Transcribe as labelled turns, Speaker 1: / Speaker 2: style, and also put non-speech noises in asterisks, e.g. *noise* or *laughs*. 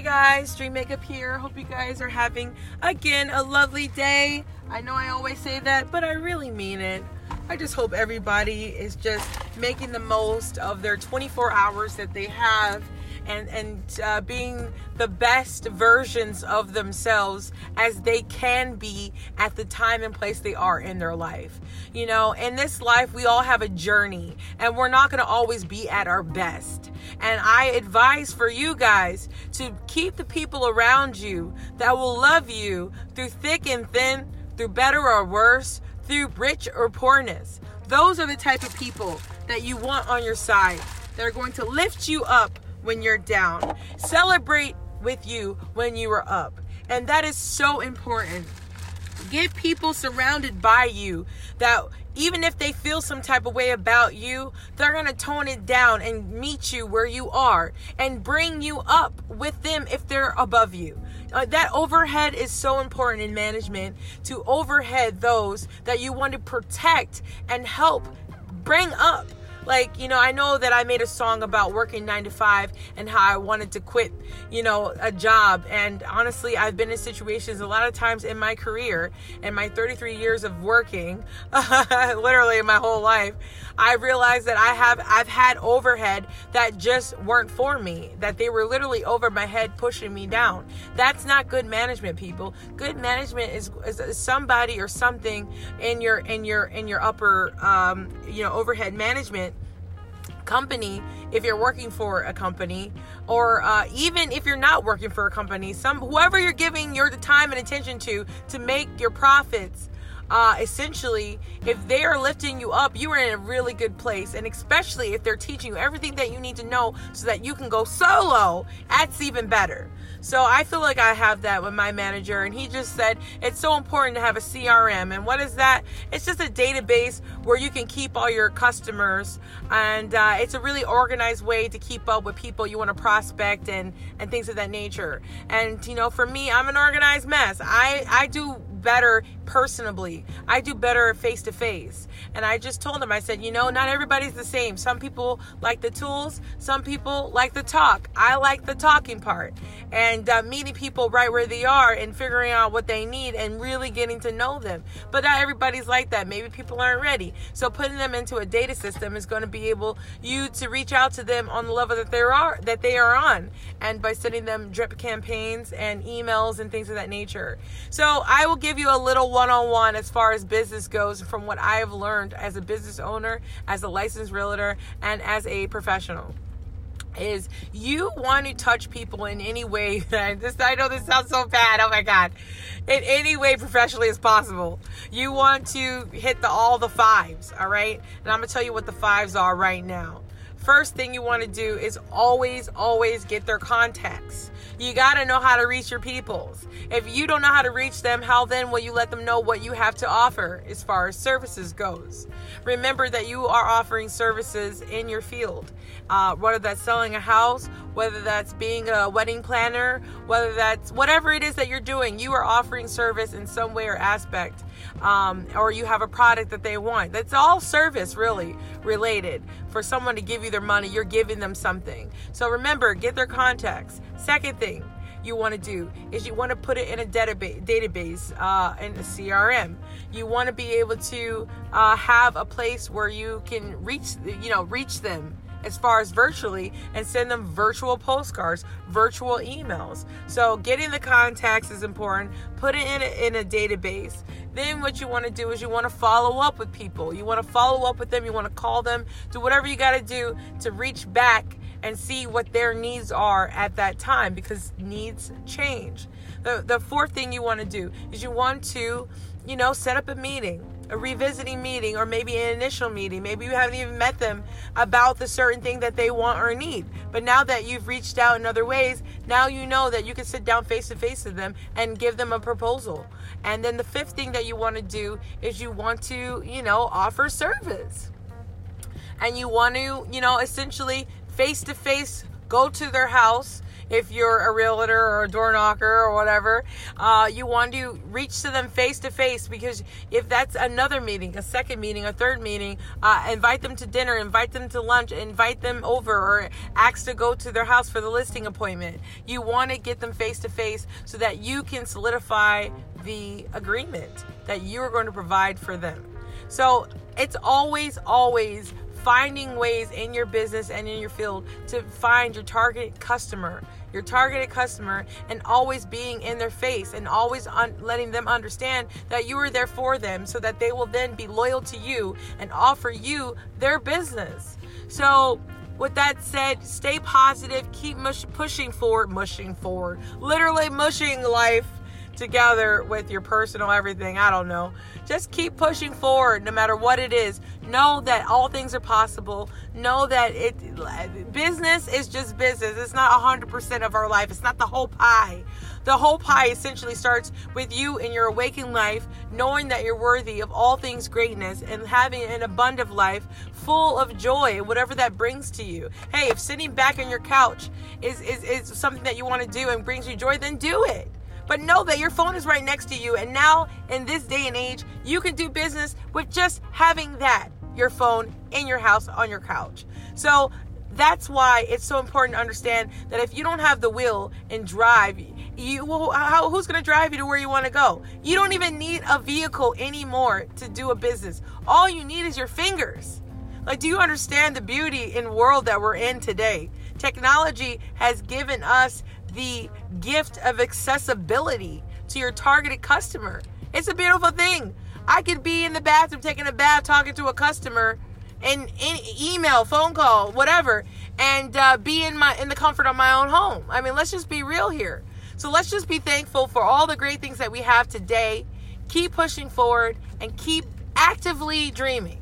Speaker 1: Hey guys, Dream Makeup here. Hope you guys are having again a lovely day. I know I always say that, but I really mean it. I just hope everybody is just making the most of their 24 hours that they have and and uh, being the best versions of themselves as they can be at the time and place they are in their life. You know, in this life we all have a journey and we're not going to always be at our best. And I advise for you guys to keep the people around you that will love you through thick and thin, through better or worse, through rich or poorness. Those are the type of people that you want on your side. They're going to lift you up when you're down, celebrate with you when you are up. And that is so important. Get people surrounded by you that even if they feel some type of way about you, they're going to tone it down and meet you where you are and bring you up with them if they're above you. Uh, that overhead is so important in management to overhead those that you want to protect and help bring up like you know i know that i made a song about working nine to five and how i wanted to quit you know a job. And honestly i've been in situations a lot of times in my career and my 33 years of working *laughs* literally my whole life i realized that i have i've had overhead that just weren't for me that they were literally over my head pushing me down. That's not good management people. Good management is, is somebody or something in your in your in your upper um, you know overhead management company if you're working for a company or uh, even if you're not working for a company some whoever you're giving your time and attention to to make your profits uh, essentially, if they are lifting you up, you are in a really good place. And especially if they're teaching you everything that you need to know so that you can go solo, that's even better. So I feel like I have that with my manager, and he just said it's so important to have a CRM. And what is that? It's just a database where you can keep all your customers, and uh, it's a really organized way to keep up with people you want to prospect and and things of that nature. And you know, for me, I'm an organized mess. I I do better personally. I do better face to face. And I just told him, I said, you know, not everybody's the same. Some people like the tools, some people like the talk. I like the talking part. And uh, meeting people right where they are and figuring out what they need and really getting to know them. But not everybody's like that. Maybe people aren't ready. So putting them into a data system is going to be able you to reach out to them on the level that they are that they are on and by sending them drip campaigns and emails and things of that nature. So I will give give you a little one on one as far as business goes from what I have learned as a business owner, as a licensed realtor, and as a professional is you want to touch people in any way *laughs* that this I know this sounds so bad. Oh my god. In any way professionally as possible. You want to hit the all the fives, all right? And I'm going to tell you what the fives are right now. First thing you want to do is always always get their contacts. You got to know how to reach your peoples. If you don't know how to reach them, how then will you let them know what you have to offer as far as services goes? Remember that you are offering services in your field, uh, whether that's selling a house, whether that's being a wedding planner, whether that's whatever it is that you're doing, you are offering service in some way or aspect, um, or you have a product that they want. That's all service, really related. For someone to give you their money, you're giving them something. So remember, get their contacts. Second thing you want to do is you want to put it in a database, database uh, in a CRM. You want to be able to uh, have a place where you can reach, you know, reach them as far as virtually and send them virtual postcards, virtual emails. So getting the contacts is important. Put it in a, in a database. Then what you want to do is you want to follow up with people. You want to follow up with them. You want to call them. Do whatever you got to do to reach back and see what their needs are at that time because needs change. The the fourth thing you want to do is you want to, you know, set up a meeting a revisiting meeting or maybe an initial meeting. Maybe you haven't even met them about the certain thing that they want or need. But now that you've reached out in other ways, now you know that you can sit down face to face with them and give them a proposal. And then the fifth thing that you want to do is you want to, you know, offer service. And you want to, you know, essentially face to face go to their house if you're a realtor or a door knocker or whatever. Uh, you want to reach to them face to face because if that's another meeting, a second meeting, a third meeting, uh, invite them to dinner, invite them to lunch, invite them over, or ask to go to their house for the listing appointment. You want to get them face to face so that you can solidify the agreement that you are going to provide for them. So it's always, always finding ways in your business and in your field to find your target customer your targeted customer and always being in their face and always un- letting them understand that you are there for them so that they will then be loyal to you and offer you their business. So with that said, stay positive, keep mush- pushing forward, mushing forward, literally mushing life together with your personal everything. I don't know. Just keep pushing forward no matter what it is. Know that all things are possible. Know that it business is just business. It's not 100% of our life. It's not the whole pie. The whole pie essentially starts with you in your awakened life, knowing that you're worthy of all things greatness and having an abundant life full of joy, whatever that brings to you. Hey, if sitting back on your couch is, is, is something that you want to do and brings you joy, then do it. But know that your phone is right next to you. And now, in this day and age, you can do business with just having that, your phone in your house on your couch. So that's why it's so important to understand that if you don't have the will and drive, you how, who's going to drive you to where you want to go? You don't even need a vehicle anymore to do a business. All you need is your fingers. Like, do you understand the beauty in world that we're in today? Technology has given us the gift of accessibility to your targeted customer. It's a beautiful thing. I could be in the bathroom taking a bath, talking to a customer, and email, phone call, whatever, and uh, be in my in the comfort of my own home. I mean, let's just be real here. So let's just be thankful for all the great things that we have today. Keep pushing forward and keep actively dreaming.